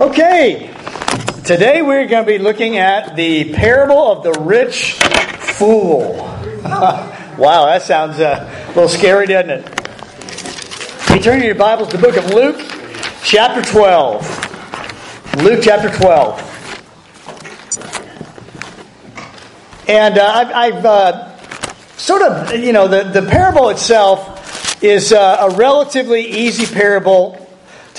Okay, today we're going to be looking at the parable of the rich fool. wow, that sounds uh, a little scary, doesn't it? You turn your Bibles to the book of Luke, chapter 12. Luke chapter 12. And uh, I've, I've uh, sort of, you know, the, the parable itself is uh, a relatively easy parable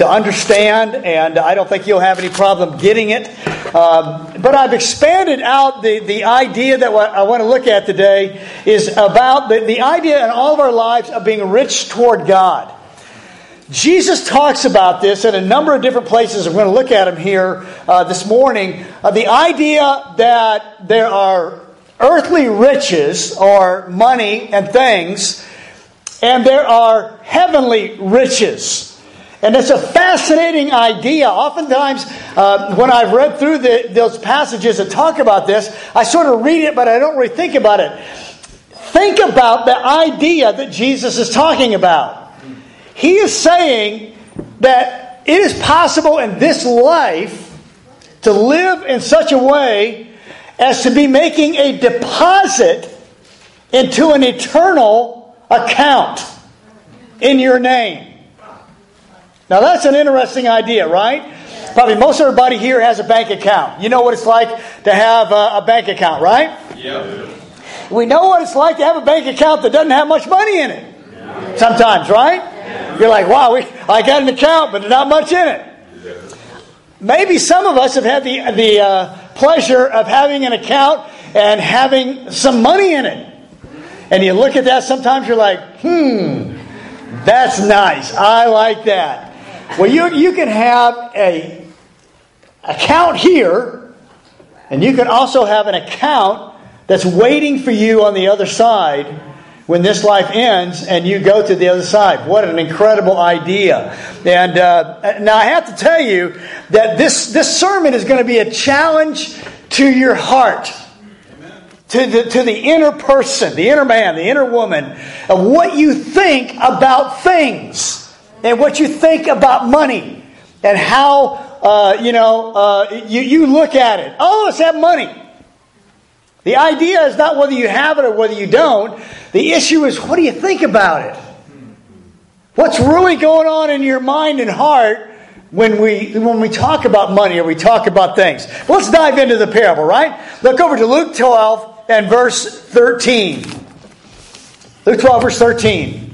to understand, and I don't think you'll have any problem getting it. Um, but I've expanded out the, the idea that what I want to look at today is about the, the idea in all of our lives of being rich toward God. Jesus talks about this in a number of different places. I'm going to look at them here uh, this morning. Uh, the idea that there are earthly riches or money and things, and there are heavenly riches. And it's a fascinating idea. Oftentimes, uh, when I've read through the, those passages that talk about this, I sort of read it, but I don't really think about it. Think about the idea that Jesus is talking about. He is saying that it is possible in this life to live in such a way as to be making a deposit into an eternal account in your name. Now, that's an interesting idea, right? Probably most everybody here has a bank account. You know what it's like to have a, a bank account, right? Yeah. We know what it's like to have a bank account that doesn't have much money in it. Yeah. Sometimes, right? Yeah. You're like, wow, we, I got an account, but there's not much in it. Yeah. Maybe some of us have had the, the uh, pleasure of having an account and having some money in it. And you look at that, sometimes you're like, hmm, that's nice. I like that. Well, you, you can have a account here, and you can also have an account that's waiting for you on the other side when this life ends and you go to the other side. What an incredible idea. And uh, now I have to tell you that this, this sermon is going to be a challenge to your heart. To the, to the inner person, the inner man, the inner woman, of what you think about things and what you think about money and how, uh, you know, uh, you, you look at it. Oh, let's have money. The idea is not whether you have it or whether you don't. The issue is what do you think about it? What's really going on in your mind and heart when we when we talk about money or we talk about things? Let's dive into the parable, right? Look over to Luke 12 and verse 13. Luke 12, verse 13.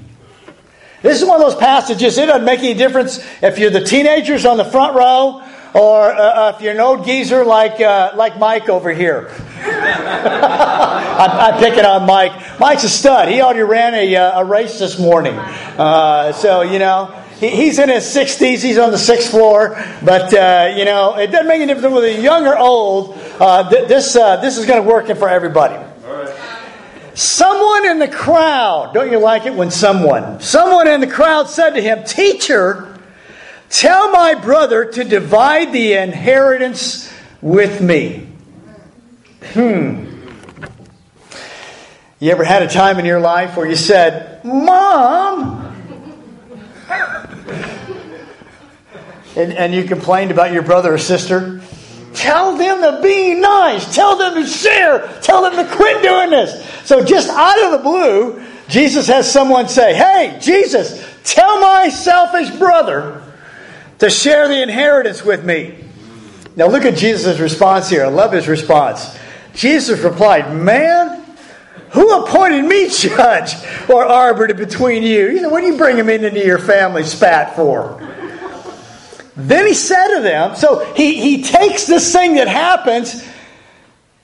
This is one of those passages, it doesn't make any difference if you're the teenagers on the front row or uh, uh if you're an old geezer like, uh, like Mike over here. I, I pick it on Mike. Mike's a stud. He already ran a, uh, a race this morning. Uh, so, you know, he, he's in his 60s. He's on the sixth floor. But, uh, you know, it doesn't make any difference whether you're young or old. Th- this, this is going to work for everybody. Someone in the crowd, don't you like it when someone, someone in the crowd said to him, Teacher, tell my brother to divide the inheritance with me. Hmm. You ever had a time in your life where you said, Mom? and, and you complained about your brother or sister? Tell them to be nice. Tell them to share. Tell them to quit doing this. So, just out of the blue, Jesus has someone say, Hey, Jesus, tell my selfish brother to share the inheritance with me. Now, look at Jesus' response here. I love his response. Jesus replied, Man, who appointed me judge or arbiter between you? He said, What do you bring him into your family spat for? Then he said to them, so he, he takes this thing that happens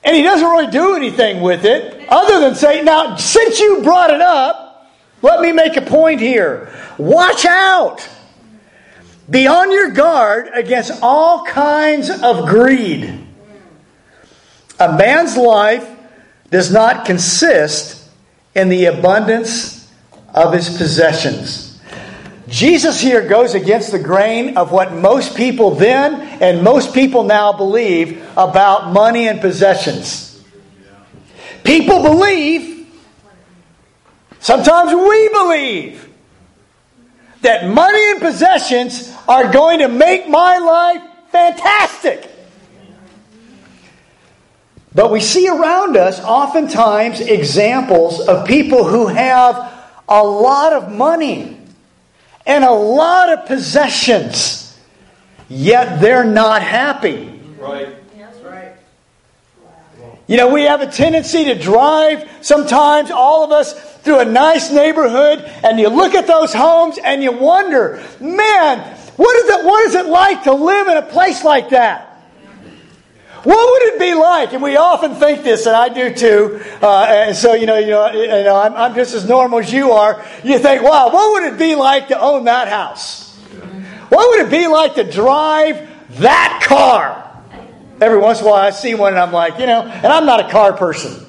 and he doesn't really do anything with it other than say, now, since you brought it up, let me make a point here. Watch out. Be on your guard against all kinds of greed. A man's life does not consist in the abundance of his possessions. Jesus here goes against the grain of what most people then and most people now believe about money and possessions. People believe, sometimes we believe, that money and possessions are going to make my life Fantastic. But we see around us oftentimes examples of people who have a lot of money and a lot of possessions, yet they're not happy. Right. You know, we have a tendency to drive sometimes, all of us, through a nice neighborhood, and you look at those homes and you wonder, man, what is it, what is it like to live in a place like that? What would it be like? And we often think this, and I do too. Uh, and so, you know, you know, you know I'm, I'm just as normal as you are. You think, wow, what would it be like to own that house? What would it be like to drive that car? Every once in a while, I see one, and I'm like, you know, and I'm not a car person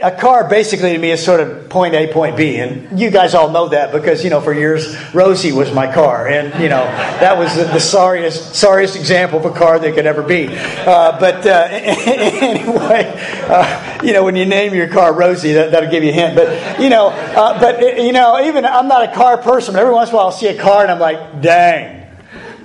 a car basically to me is sort of point A, point B. And you guys all know that because, you know, for years, Rosie was my car. And, you know, that was the, the sorriest, sorriest example of a car that could ever be. Uh, but uh, anyway, uh, you know, when you name your car Rosie, that, will give you a hint. But, you know, uh, but, you know, even I'm not a car person, but every once in a while I'll see a car and I'm like, dang.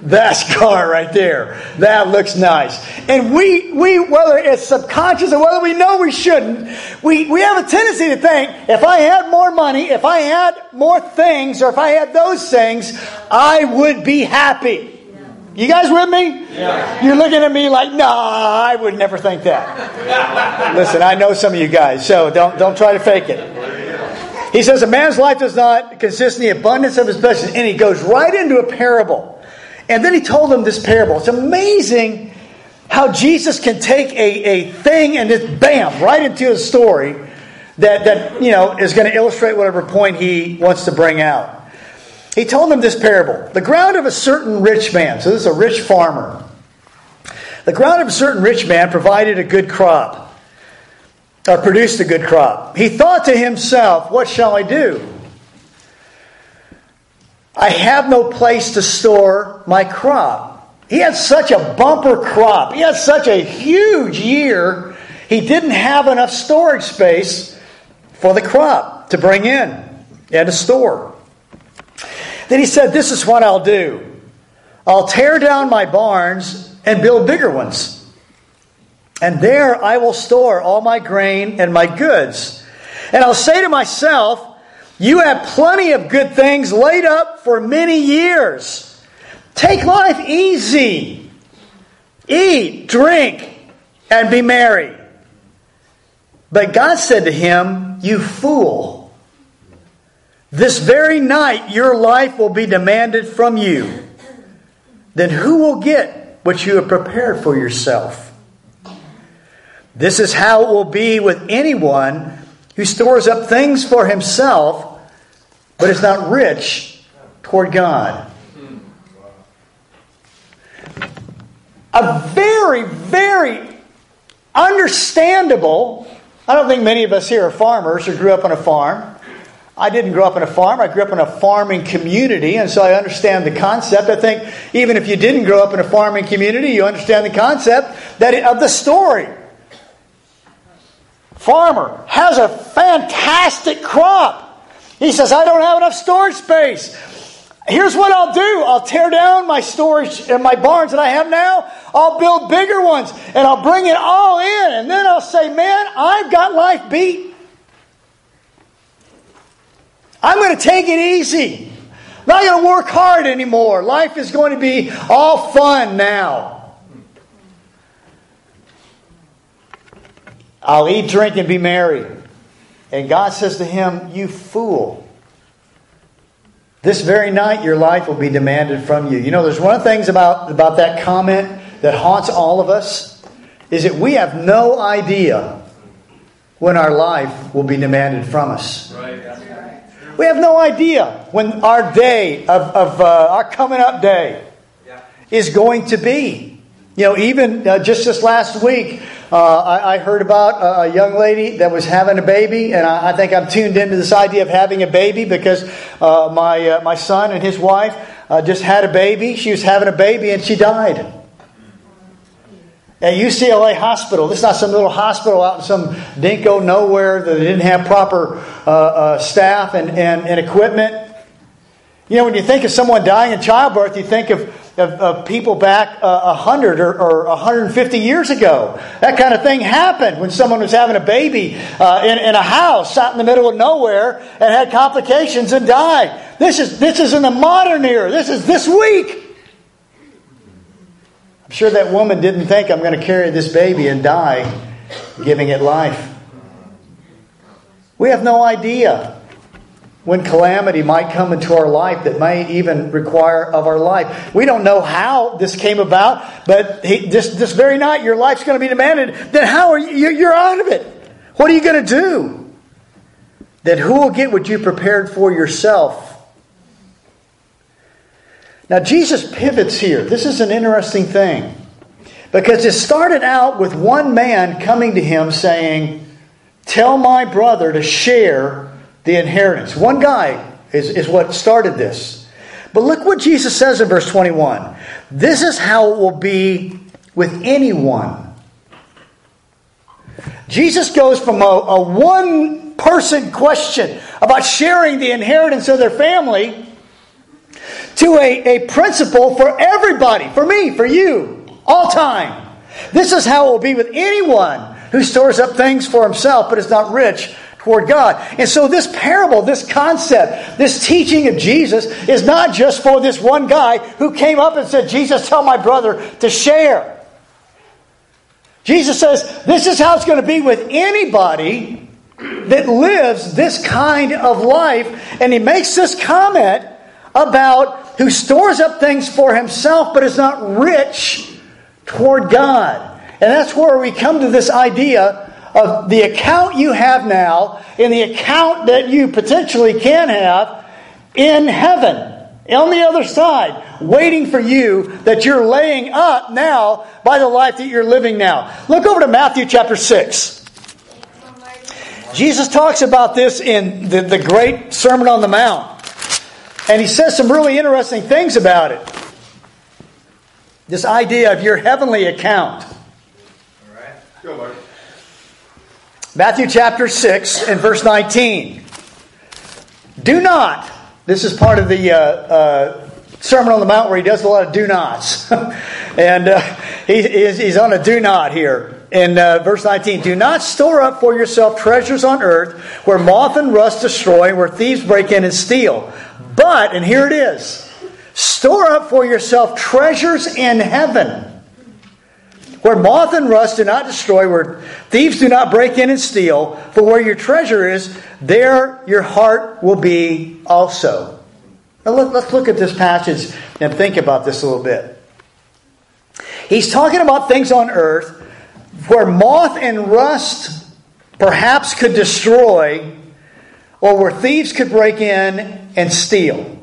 That's car right there. That looks nice. And we, we, whether it's subconscious or whether we know we shouldn't, we, we have a tendency to think, if I had more money, if I had more things, or if I had those things, I would be happy. You guys with me? Yeah. You're looking at me like, nah, I would never think that. Listen, I know some of you guys, so don't, don't try to fake it. He says, a man's life does not consist in the abundance of his possessions. And he goes right into a parable. And then he told them this parable. It's amazing how Jesus can take a, a thing and just bam, right into a story that, that you know is going to illustrate whatever point he wants to bring out. He told them this parable. The ground of a certain rich man, so this is a rich farmer. The ground of a certain rich man provided a good crop, or produced a good crop. He thought to himself, What shall I do? I have no place to store my crop. He had such a bumper crop. He had such a huge year. He didn't have enough storage space for the crop to bring in and to store. Then he said, This is what I'll do I'll tear down my barns and build bigger ones. And there I will store all my grain and my goods. And I'll say to myself, you have plenty of good things laid up for many years. Take life easy. Eat, drink, and be merry. But God said to him, You fool. This very night your life will be demanded from you. Then who will get what you have prepared for yourself? This is how it will be with anyone who stores up things for himself, but is not rich toward God. A very, very understandable. I don't think many of us here are farmers or grew up on a farm. I didn't grow up on a farm. I grew up in a farming community, and so I understand the concept. I think even if you didn't grow up in a farming community, you understand the concept that of the story farmer has a fantastic crop. He says, I don't have enough storage space. Here's what I'll do. I'll tear down my storage and my barns that I have now. I'll build bigger ones and I'll bring it all in. And then I'll say, man, I've got life beat. I'm going to take it easy. I'm not going to work hard anymore. Life is going to be all fun now. I'll eat, drink, and be merry. And God says to him, You fool. This very night your life will be demanded from you. You know, there's one of the things about, about that comment that haunts all of us is that we have no idea when our life will be demanded from us. Right. We have no idea when our day of, of uh, our coming up day yeah. is going to be. You know, even uh, just this last week, uh, I, I, heard about a, young lady that was having a baby, and I, I, think I'm tuned into this idea of having a baby because uh, my, uh, my son and his wife uh, just had a baby. She was having a baby, and she died. At UCLA Hospital, this is not some little hospital out in some dinko nowhere that didn't have proper uh, staff and, and, and equipment. You know, when you think of someone dying in childbirth, you think of of, of people back uh, 100 or, or 150 years ago. That kind of thing happened when someone was having a baby uh, in, in a house out in the middle of nowhere and had complications and died. This is, this is in the modern era. This is this week. I'm sure that woman didn't think I'm going to carry this baby and die giving it life. We have no idea when calamity might come into our life that may even require of our life. We don't know how this came about, but he, this, this very night your life's going to be demanded. Then how are you? You're out of it. What are you going to do? Then who will get what you prepared for yourself? Now, Jesus pivots here. This is an interesting thing because it started out with one man coming to him saying, Tell my brother to share the inheritance. One guy is, is what started this. But look what Jesus says in verse 21. This is how it will be with anyone. Jesus goes from a, a one person question about sharing the inheritance of their family to a, a principle for everybody, for me, for you, all time. This is how it will be with anyone who stores up things for himself but is not rich toward God. And so, this parable, this concept, this teaching of Jesus is not just for this one guy who came up and said, Jesus, tell my brother to share. Jesus says, this is how it's going to be with anybody that lives this kind of life. And he makes this comment about who stores up things for himself but is not rich toward God. And that's where we come to this idea of the account you have now and the account that you potentially can have in heaven. On the other side, waiting for you that you're laying up now by the life that you're living now. Look over to Matthew chapter 6. Jesus talks about this in the, the great Sermon on the Mount. And he says some really interesting things about it. This idea of your heavenly account. All right. Go, Mark. Matthew chapter 6 and verse 19. Do not, this is part of the uh, uh, Sermon on the Mount where he does a lot of do nots. and uh, he, he's on a do not here. In uh, verse 19, do not store up for yourself treasures on earth where moth and rust destroy, where thieves break in and steal. But, and here it is, store up for yourself treasures in heaven where moth and rust do not destroy, where thieves do not break in and steal, for where your treasure is, there your heart will be also. Now let, us look at this passage and think about this a little bit. He's talking about things on earth where moth and rust perhaps could destroy, or where thieves could break in and steal.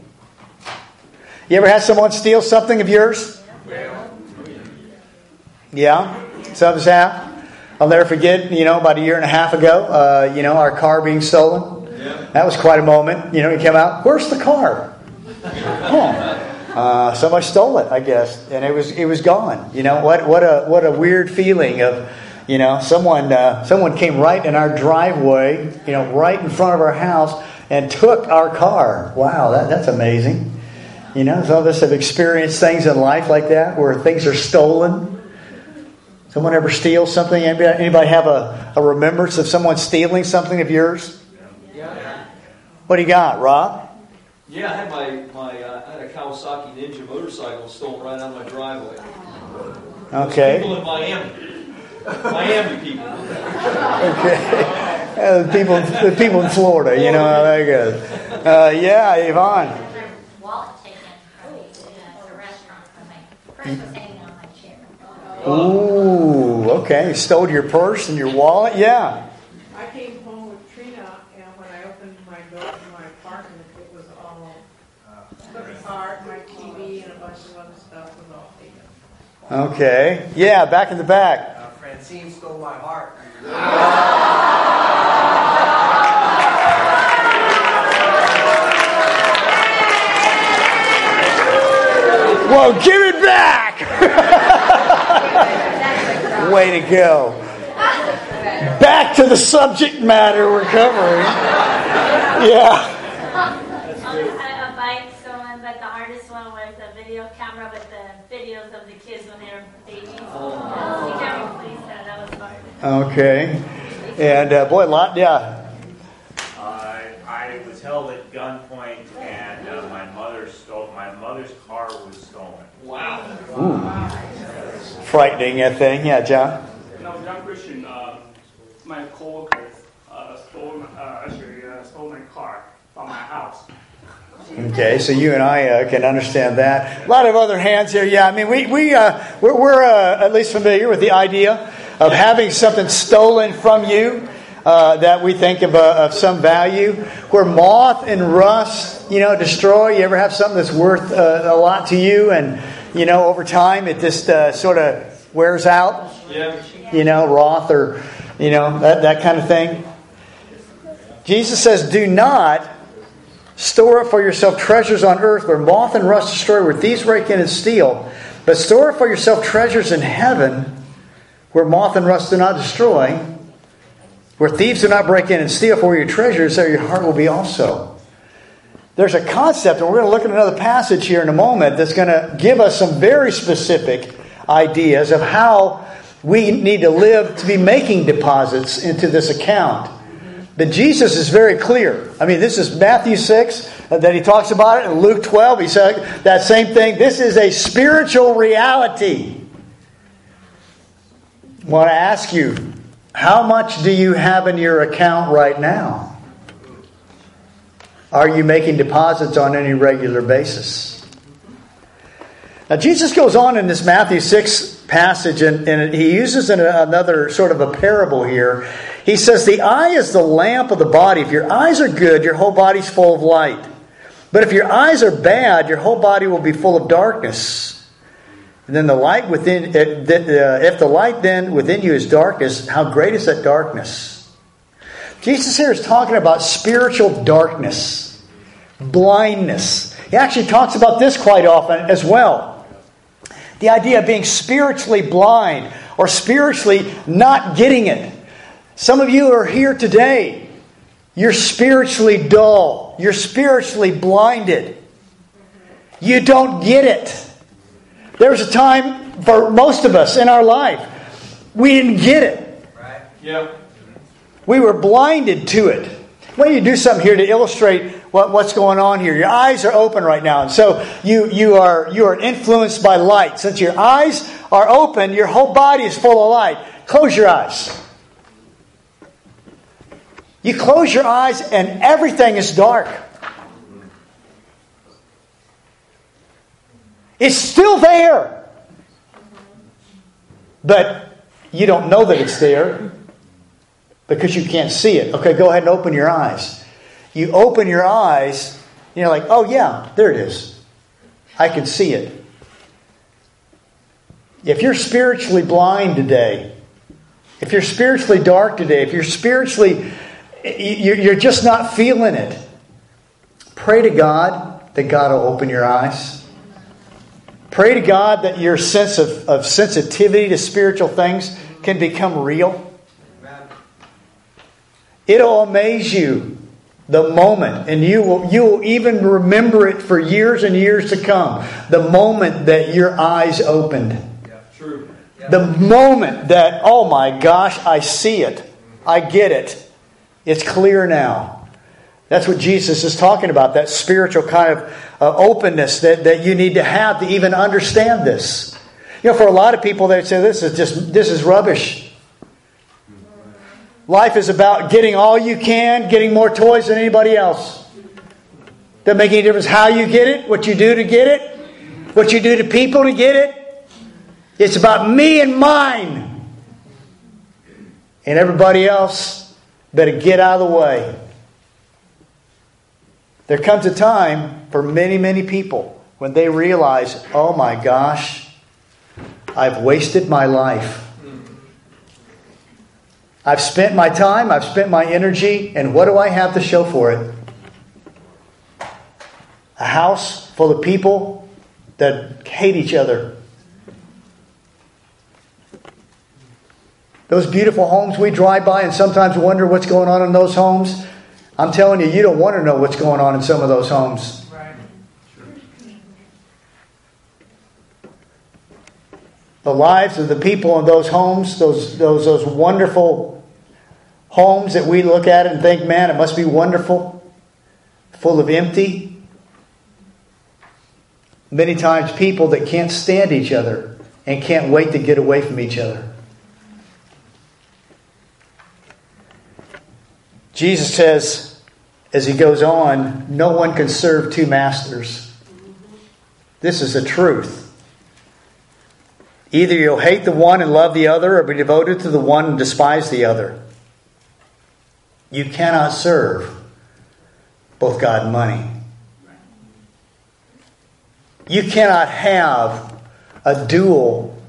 You ever had someone steal something of yours? Yeah, of us have. I'll never forget, you know, about a year and a half ago, uh, you know, our car being stolen. Yeah. That was quite a moment. You know, you came out, where's the car? oh. Uh, somebody stole it, I guess, and it was it was gone. You know what? What a what a weird feeling of, you know, someone uh, someone came right in our driveway, you know, right in front of our house, and took our car. Wow, that, that's amazing. You know, some of us have experienced things in life like that where things are stolen. Someone ever steal something? Anybody, anybody have a, a remembrance of someone stealing something of yours? Yeah. What do you got, Rob? Yeah, I had my, my uh, I had a Kawasaki Ninja motorcycle stolen right out of my driveway. Okay. People in Miami. Miami people. okay. Uh, the people, the people in Florida, you know how that goes. Uh, yeah, Yvonne. Ooh, okay. You stole your purse and your wallet? Yeah. I came home with Trina, and when I opened my door to my apartment, it was all the car, my TV, and a bunch of other stuff was all taken. Okay. Yeah, back in the back. Uh, Francine stole my heart. Well, give it back! Way to go. Back to the subject matter we're covering. Yeah. a bike stolen, but the hardest one was a video camera with the there for babies. Oh. You can't replace that. That was hard. Okay. And uh, boy, lot, yeah. Uh, I was held at gunpoint, and uh, my mother stole. My mother's car was stolen. Wow. Frightening that thing. Yeah, John. When I was a young Christian, uh, my coworkers uh, stole, uh, actually uh, stole my car from my house. Okay, so you and I uh, can understand that. A lot of other hands here. Yeah, I mean, we, we, uh, we're, we're uh, at least familiar with the idea of having something stolen from you uh, that we think of, uh, of some value. Where moth and rust, you know, destroy. You ever have something that's worth uh, a lot to you and, you know, over time it just uh, sort of wears out? Yeah. You know, Roth or, you know, that, that kind of thing. Jesus says, do not Store up for yourself treasures on earth where moth and rust destroy, where thieves break in and steal. But store up for yourself treasures in heaven where moth and rust do not destroy, where thieves do not break in and steal, for your treasures there your heart will be also. There's a concept, and we're going to look at another passage here in a moment that's going to give us some very specific ideas of how we need to live to be making deposits into this account. But Jesus is very clear. I mean, this is Matthew 6 uh, that he talks about it, and Luke 12, he said that same thing. This is a spiritual reality. I want to ask you, how much do you have in your account right now? Are you making deposits on any regular basis? Now, Jesus goes on in this Matthew 6 passage, and, and he uses another sort of a parable here. He says, The eye is the lamp of the body. If your eyes are good, your whole body's full of light. But if your eyes are bad, your whole body will be full of darkness. And then the light within, uh, if the light then within you is darkness, how great is that darkness? Jesus here is talking about spiritual darkness, blindness. He actually talks about this quite often as well. The idea of being spiritually blind or spiritually not getting it. Some of you are here today. You're spiritually dull. You're spiritually blinded. You don't get it. There was a time for most of us in our life, we didn't get it. Right? Yeah. We were blinded to it. Why don't you do something here to illustrate what, what's going on here? Your eyes are open right now, and so you, you, are, you are influenced by light. Since your eyes are open, your whole body is full of light. Close your eyes. You close your eyes and everything is dark. It's still there. But you don't know that it's there because you can't see it. Okay, go ahead and open your eyes. You open your eyes, you're like, oh, yeah, there it is. I can see it. If you're spiritually blind today, if you're spiritually dark today, if you're spiritually you're just not feeling it. Pray to God that God will open your eyes. Pray to God that your sense of, of sensitivity to spiritual things can become real. It'll amaze you the moment, and you will, you will even remember it for years and years to come. The moment that your eyes opened. Yeah, true. The moment that, oh my gosh, I see it. I get it. It's clear now. That's what Jesus is talking about, that spiritual kind of uh, openness that, that you need to have to even understand this. You know, for a lot of people, they say this is just this is rubbish. Life is about getting all you can, getting more toys than anybody else. Doesn't make any difference how you get it, what you do to get it, what you do to people to get it. It's about me and mine. And everybody else Better get out of the way. There comes a time for many, many people when they realize, oh my gosh, I've wasted my life. I've spent my time, I've spent my energy, and what do I have to show for it? A house full of people that hate each other, Those beautiful homes we drive by and sometimes wonder what's going on in those homes. I'm telling you, you don't want to know what's going on in some of those homes. The lives of the people in those homes, those, those, those wonderful homes that we look at and think, man, it must be wonderful, full of empty. Many times, people that can't stand each other and can't wait to get away from each other. Jesus says, as he goes on, no one can serve two masters. This is the truth. Either you'll hate the one and love the other, or be devoted to the one and despise the other. You cannot serve both God and money. You cannot have a dual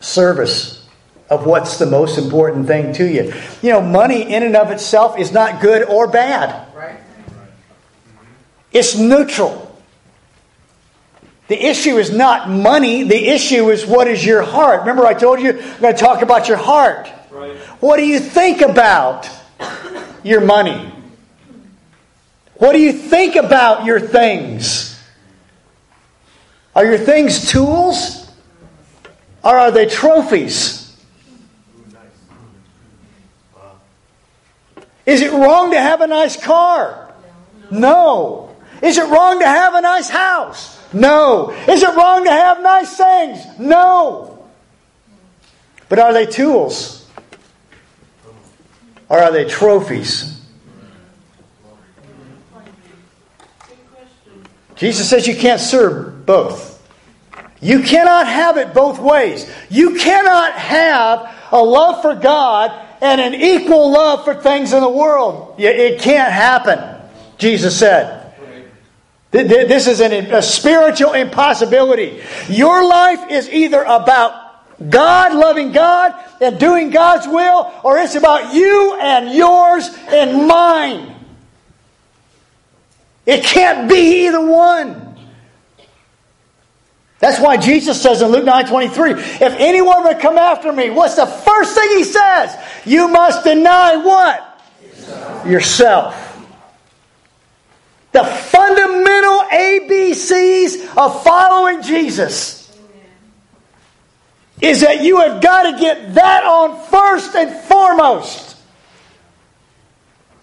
service of what's the most important thing to you. You know, money in and of itself is not good or bad. It's neutral. The issue is not money. The issue is what is your heart. Remember, I told you I'm going to talk about your heart. Right. What do you think about your money? What do you think about your things? Are your things tools? Or are they trophies? Is it wrong to have a nice car? No. Is it wrong to have a nice house? No. Is it wrong to have nice things? No. But are they tools? Or are they trophies? Jesus says you can't serve both. You cannot have it both ways. You cannot have a love for God and an equal love for things in the world. It can't happen, Jesus said. This is an, a spiritual impossibility. Your life is either about God, loving God, and doing God's will, or it's about you and yours and mine. It can't be either one. That's why Jesus says in Luke 9 23, if anyone would come after me, what's the first thing he says? You must deny what? Yourself. Yourself. The fundamental ABCs of following Jesus is that you have got to get that on first and foremost.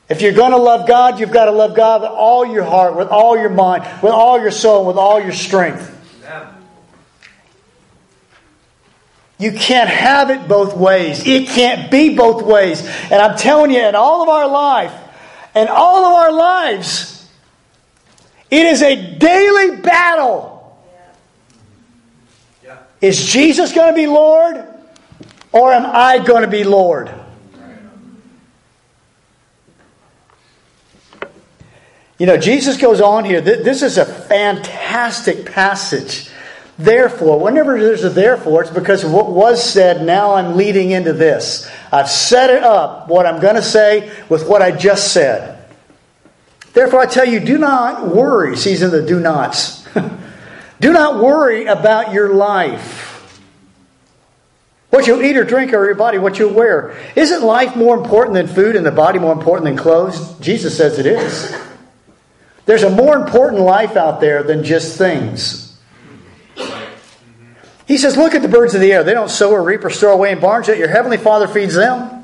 If you're going to love God, you've got to love God with all your heart, with all your mind, with all your soul, with all your strength. You can't have it both ways. It can't be both ways. And I'm telling you, in all of our life, in all of our lives, it is a daily battle. Is Jesus going to be Lord or am I going to be Lord? You know, Jesus goes on here. This is a fantastic passage. Therefore, whenever there's a therefore, it's because of what was said. Now I'm leading into this. I've set it up, what I'm going to say, with what I just said. Therefore, I tell you, do not worry. He's in the do nots. do not worry about your life. What you'll eat or drink or your body, what you'll wear. Isn't life more important than food and the body more important than clothes? Jesus says it is. There's a more important life out there than just things. He says, Look at the birds of the air. They don't sow or reap or store away in barns, yet your heavenly Father feeds them.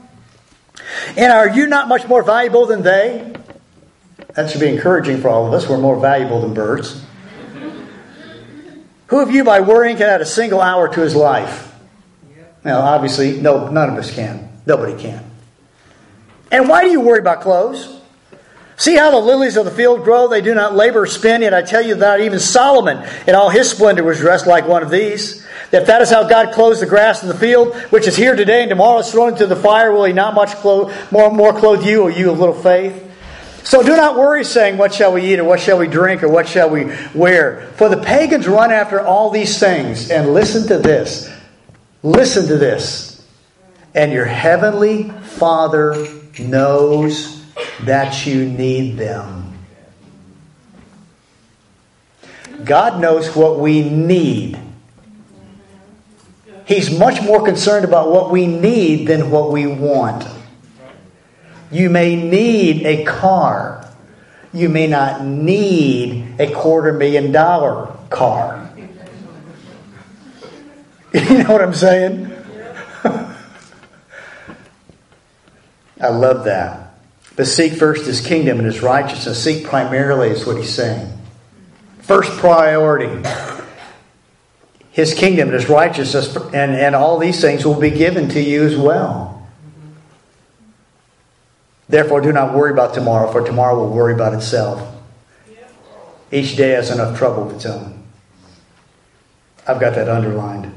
And are you not much more valuable than they? That should be encouraging for all of us. We're more valuable than birds. Who of you, by worrying, can add a single hour to his life? Now, obviously, no, none of us can. Nobody can. And why do you worry about clothes? See how the lilies of the field grow? They do not labor or spin, yet I tell you that even Solomon in all his splendor was dressed like one of these. If that is how God clothes the grass in the field, which is here today and tomorrow is thrown into the fire, will he not much more, more clothe you, or you of little faith? So do not worry, saying, What shall we eat, or what shall we drink, or what shall we wear? For the pagans run after all these things. And listen to this. Listen to this. And your heavenly Father knows that you need them. God knows what we need. He's much more concerned about what we need than what we want. You may need a car. You may not need a quarter million dollar car. You know what I'm saying? I love that. But seek first his kingdom and his righteousness. Seek primarily is what he's saying. First priority. His kingdom and his righteousness, and, and all these things will be given to you as well. Therefore, do not worry about tomorrow, for tomorrow will worry about itself. Each day has enough trouble of its own. I've got that underlined.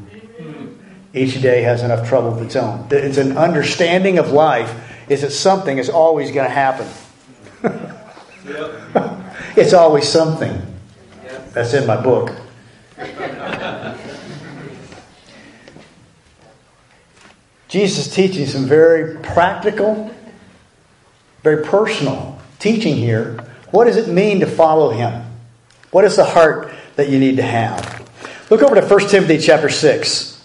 Each day has enough trouble of its own. It's an understanding of life is that something is always going to happen. it's always something. That's in my book. Jesus is teaching some very practical, very personal teaching here. What does it mean to follow him? What is the heart that you need to have? Look over to 1 Timothy chapter 6.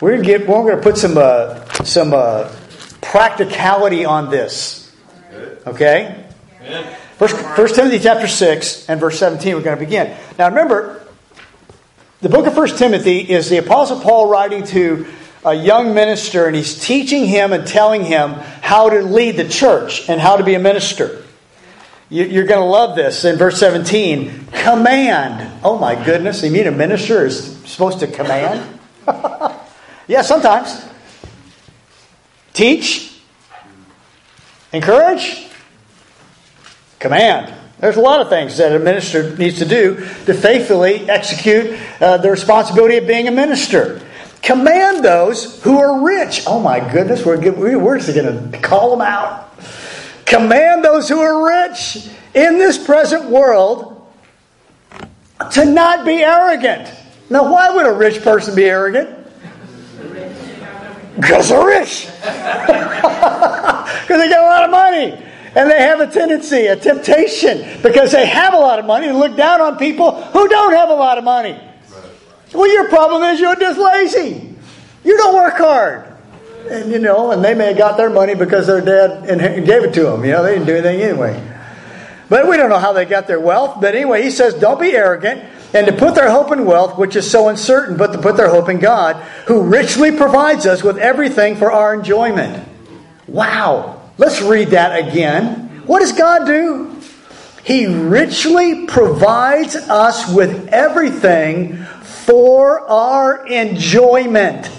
We're going to, get, we're going to put some, uh, some uh, practicality on this. Okay? First, First Timothy chapter 6 and verse 17, we're going to begin. Now remember, the book of First Timothy is the Apostle Paul writing to a young minister, and he's teaching him and telling him how to lead the church and how to be a minister. You're going to love this in verse 17. Command. Oh my goodness. You mean a minister is supposed to command? yeah, sometimes. Teach. Encourage. Command. There's a lot of things that a minister needs to do to faithfully execute uh, the responsibility of being a minister. Command those who are rich. Oh my goodness, we're, we're just going to call them out. Command those who are rich in this present world to not be arrogant. Now, why would a rich person be arrogant? Because they're rich. Because they got a lot of money. And they have a tendency, a temptation, because they have a lot of money to look down on people who don't have a lot of money. Well, your problem is you're just lazy. You don't work hard. And, you know, and they may have got their money because their dad gave it to them. You know, they didn't do anything anyway. But we don't know how they got their wealth. But anyway, he says, don't be arrogant and to put their hope in wealth, which is so uncertain, but to put their hope in God, who richly provides us with everything for our enjoyment. Wow. Let's read that again. What does God do? He richly provides us with everything for our enjoyment.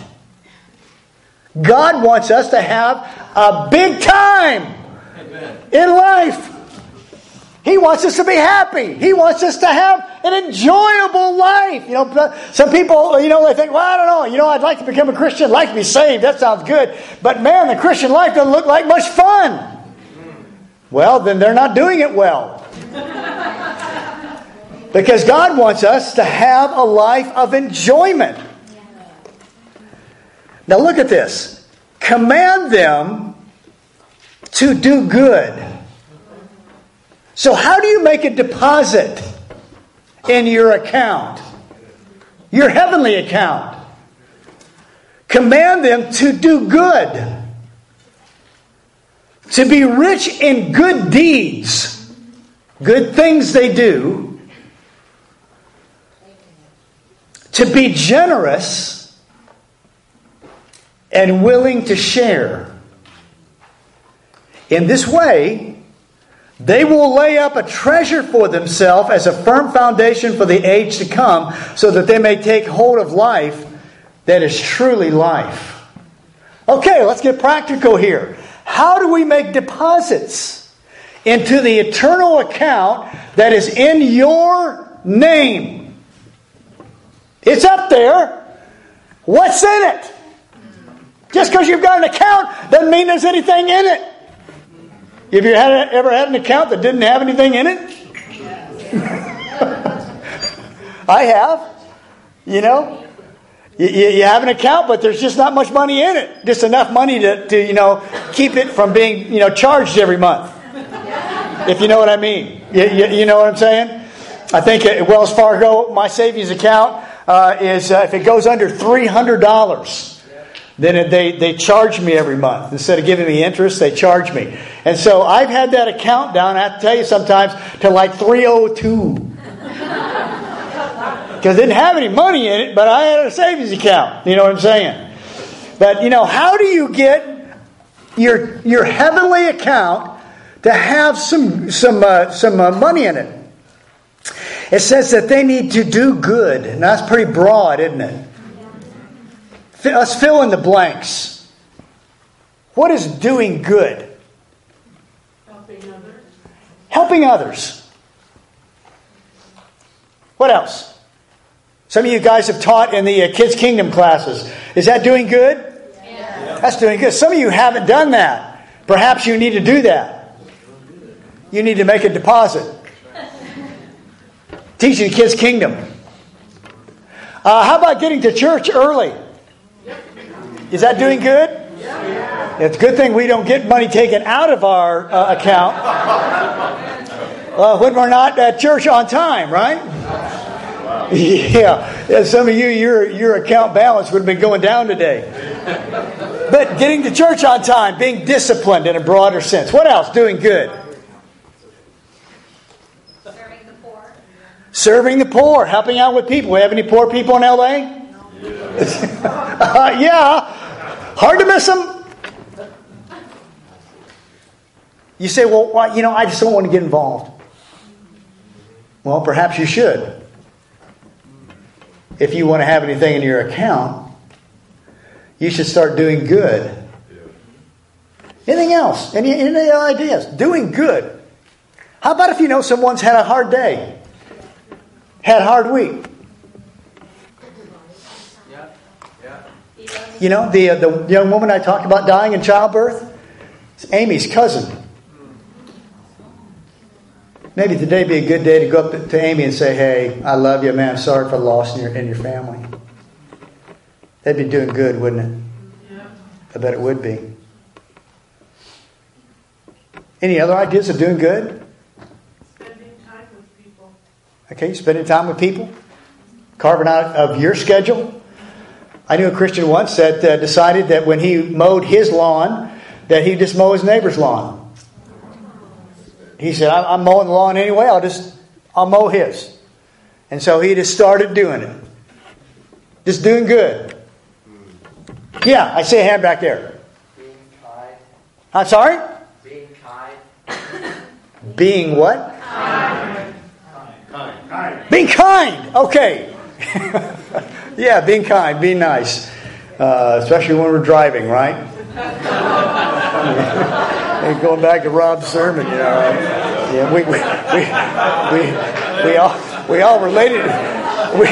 God wants us to have a big time in life. He wants us to be happy. He wants us to have an enjoyable life. You know, some people, you know, they think, well, I don't know. You know, I'd like to become a Christian, I'd like to be saved. That sounds good. But man, the Christian life doesn't look like much fun. Mm. Well, then they're not doing it well. because God wants us to have a life of enjoyment. Now look at this. Command them to do good. So, how do you make a deposit in your account? Your heavenly account. Command them to do good. To be rich in good deeds, good things they do. To be generous and willing to share. In this way, they will lay up a treasure for themselves as a firm foundation for the age to come, so that they may take hold of life that is truly life. Okay, let's get practical here. How do we make deposits into the eternal account that is in your name? It's up there. What's in it? Just because you've got an account doesn't mean there's anything in it. Have you had, ever had an account that didn't have anything in it? I have. You know, you, you, have an account, but there's just not much money in it. Just enough money to, to you know keep it from being you know charged every month. If you know what I mean, you, you, you know what I'm saying. I think at Wells Fargo, my savings account uh, is uh, if it goes under three hundred dollars then they, they charge me every month. Instead of giving me interest, they charge me. And so I've had that account down, I have to tell you sometimes, to like 302. Because it didn't have any money in it, but I had a savings account. You know what I'm saying? But, you know, how do you get your, your heavenly account to have some, some, uh, some uh, money in it? It says that they need to do good. And that's pretty broad, isn't it? Let's fill in the blanks. What is doing good? Helping others. Helping others. What else? Some of you guys have taught in the uh, Kids Kingdom classes. Is that doing good? Yeah. That's doing good. Some of you haven't done that. Perhaps you need to do that. You need to make a deposit. Teaching the Kids Kingdom. Uh, how about getting to church early? Is that doing good? It's a good thing we don't get money taken out of our uh, account uh, when we're not at church on time, right? Yeah. yeah, some of you, your your account balance would have been going down today. But getting to church on time, being disciplined in a broader sense. What else? Doing good. Serving the poor. Serving the poor, helping out with people. We have any poor people in LA? uh, yeah. Hard to miss them. You say, well, why, you know, I just don't want to get involved. Well, perhaps you should. If you want to have anything in your account, you should start doing good. Anything else? Any, any ideas? Doing good. How about if you know someone's had a hard day? Had a hard week? Yeah, yeah. You know, the, uh, the young woman I talked about dying in childbirth? It's Amy's cousin. Maybe today be a good day to go up to Amy and say, hey, I love you, man. Sorry for the loss in your, in your family. That'd be doing good, wouldn't it? Yeah. I bet it would be. Any other ideas of doing good? Spending time with people. Okay, spending time with people, carving out of your schedule. I knew a Christian once that uh, decided that when he mowed his lawn, that he'd just mow his neighbor's lawn. He said, "I- "I'm mowing the lawn anyway. I'll just I'll mow his," and so he just started doing it, just doing good. Yeah, I see a hand back there. Being kind. I'm sorry. Being kind. Being what? Being kind. Okay. yeah, being kind, being nice. Uh, especially when we're driving, right? and going back to Rob's sermon, you know. Yeah, we, we, we, we, we all we all related. We,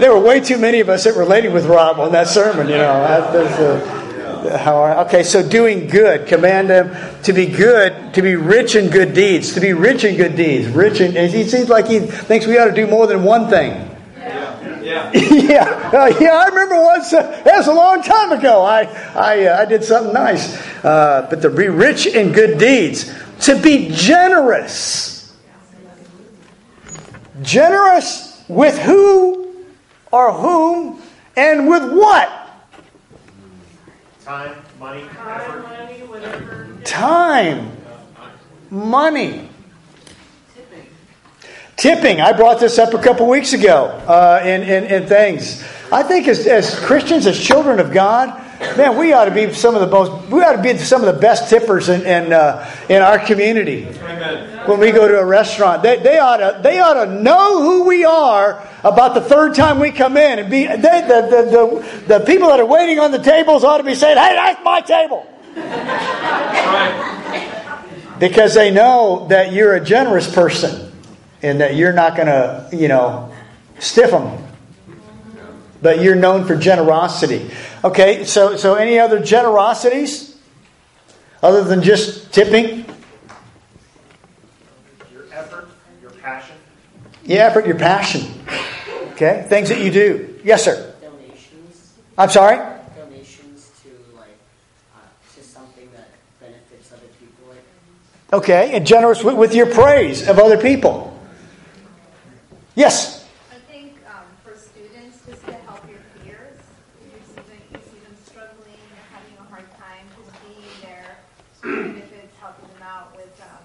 there were way too many of us that related with Rob on that sermon, you know. That, how I- okay, so doing good, command them to be good, to be rich in good deeds, to be rich in good deeds, rich in. and He seems like he thinks we ought to do more than one thing. Yeah. yeah, uh, yeah. I remember once. Uh, that was a long time ago. I I, uh, I did something nice, uh, but to be rich in good deeds, to be generous, generous with who or whom and with what? Time, money, Time, money, whatever. Time, money. Tipping. Tipping. I brought this up a couple weeks ago uh, in, in, in things. I think as, as Christians, as children of God, man, we ought to be some of the most, we ought to be some of the best tippers in, in, uh, in our community. Amen. When we go to a restaurant, they, they, ought to, they ought to know who we are about the third time we come in. And be, they, the, the, the, the people that are waiting on the tables ought to be saying, hey, that's my table. Right. Because they know that you're a generous person and that you're not going to, you know, stiff them. But you're known for generosity. Okay, so, so any other generosities other than just tipping? Your effort, your passion. Your effort, your passion. Okay, things that you do. Yes, sir. donations, I'm sorry? donations to like, uh, to something that benefits other people. Like, Okay, and generous with, with your praise of other people. Yes. I think um, for students, just to help your peers, if you see them, you see them struggling, they're having a hard time, just being there, even if it's helping them out with um,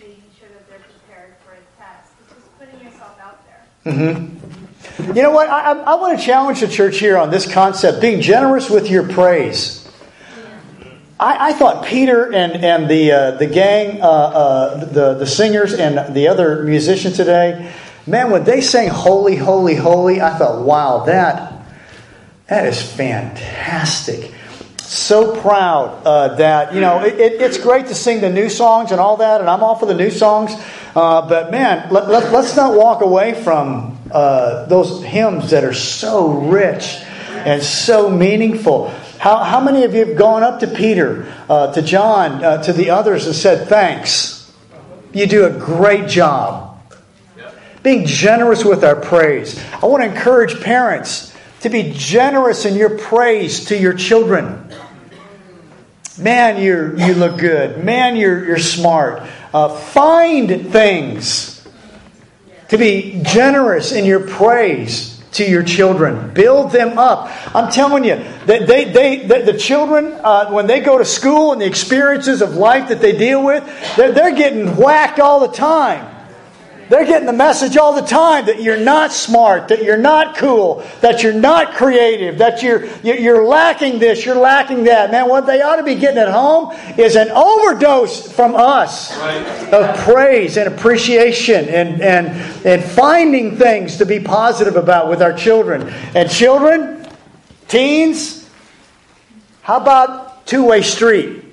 making sure that they're prepared for a test. It's just putting yourself out there. hmm You know what? I, I, I want to challenge the church here on this concept being generous with your praise. I, I thought Peter and, and the, uh, the gang, uh, uh, the, the singers, and the other musicians today, man, when they sang Holy, Holy, Holy, I thought, wow, that, that is fantastic so proud uh, that you know it, it, it's great to sing the new songs and all that and i'm all for the new songs. Uh, but man let, let, us not walk away from uh, those hymns that are so rich and so meaningful. How, how many of you have gone up to peter uh, to john uh, to the others and said thanks. You do a great job. Being generous with our praise. I want to encourage parents to be generous in your praise to your children. Man, you you look good. Man, you're, you're smart. Uh, find things to be generous in your praise to your children. Build them up. I'm telling you, that they, they, the children, uh, when they go to school and the experiences of life that they deal with, they're, they're getting whacked all the time. They're getting the message all the time that you're not smart, that you're not cool, that you're not creative, that you're, you're lacking this, you're lacking that. Man, what they ought to be getting at home is an overdose from us right. of praise and appreciation and, and, and finding things to be positive about with our children. And children, teens, how about two way street?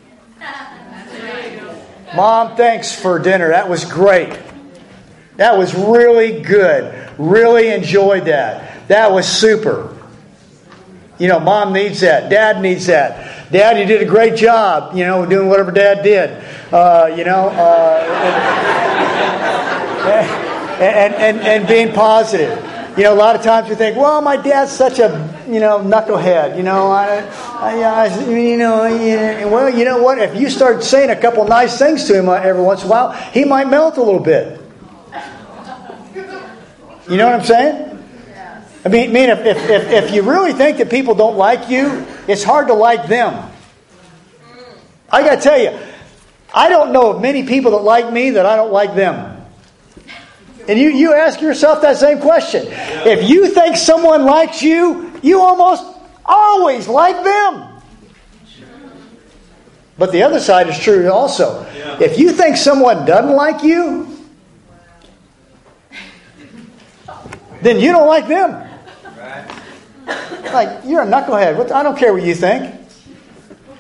Mom, thanks for dinner. That was great. That was really good. Really enjoyed that. That was super. You know, mom needs that. Dad needs that. Dad, you did a great job, you know, doing whatever dad did. Uh, you know, uh, and, and, and, and being positive. You know, a lot of times we think, well, my dad's such a, you know, knucklehead. You know, I, I, I you know, yeah. well, you know what? If you start saying a couple nice things to him every once in a while, he might melt a little bit. You know what I'm saying? I mean, mean if, if, if, if you really think that people don't like you, it's hard to like them. Mm. I got to tell you, I don't know of many people that like me that I don't like them. And you, you ask yourself that same question. If you think someone likes you, you almost always like them. But the other side is true also. If you think someone doesn't like you, then you don't like them. Like, you're a knucklehead. I don't care what you think.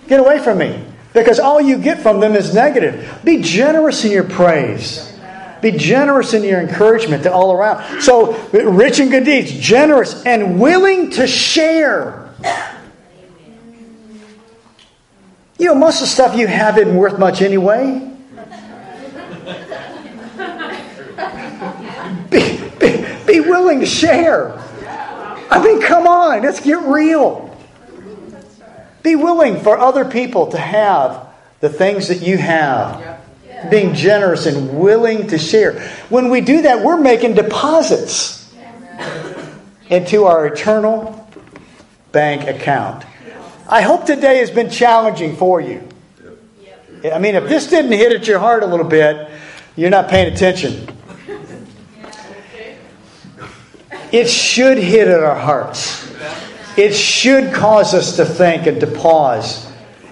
Get away from me. Because all you get from them is negative. Be generous in your praise. Be generous in your encouragement to all around. So, rich in good deeds, generous and willing to share. You know, most of the stuff you have isn't worth much anyway. Be, be, willing to share. I mean, come on, let's get real. Be willing for other people to have the things that you have. Being generous and willing to share. When we do that, we're making deposits into our eternal bank account. I hope today has been challenging for you. I mean, if this didn't hit at your heart a little bit, you're not paying attention. It should hit at our hearts. It should cause us to think and to pause.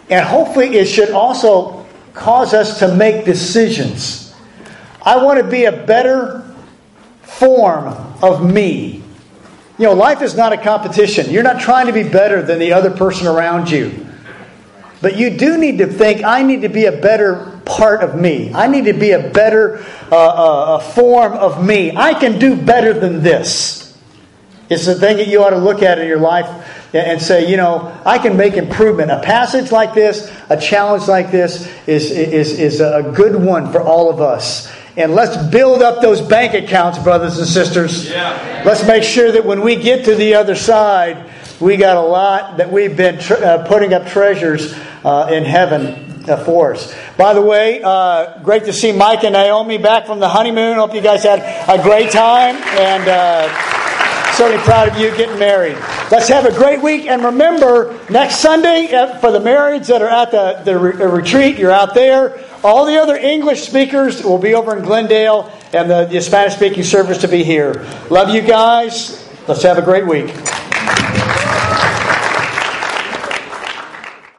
And hopefully, it should also cause us to make decisions. I want to be a better form of me. You know, life is not a competition. You're not trying to be better than the other person around you. But you do need to think, I need to be a better part of me. I need to be a better uh, uh, form of me. I can do better than this. It's the thing that you ought to look at in your life and say, you know, I can make improvement. A passage like this, a challenge like this, is, is, is a good one for all of us. And let's build up those bank accounts, brothers and sisters. Yeah. Let's make sure that when we get to the other side, we got a lot that we've been tr- uh, putting up treasures uh, in heaven uh, for us. By the way, uh, great to see Mike and Naomi back from the honeymoon. Hope you guys had a great time. And. Certainly proud of you getting married. Let's have a great week. And remember, next Sunday, uh, for the marrieds that are at the, the re- retreat, you're out there. All the other English speakers will be over in Glendale, and the, the Spanish speaking service to be here. Love you guys. Let's have a great week.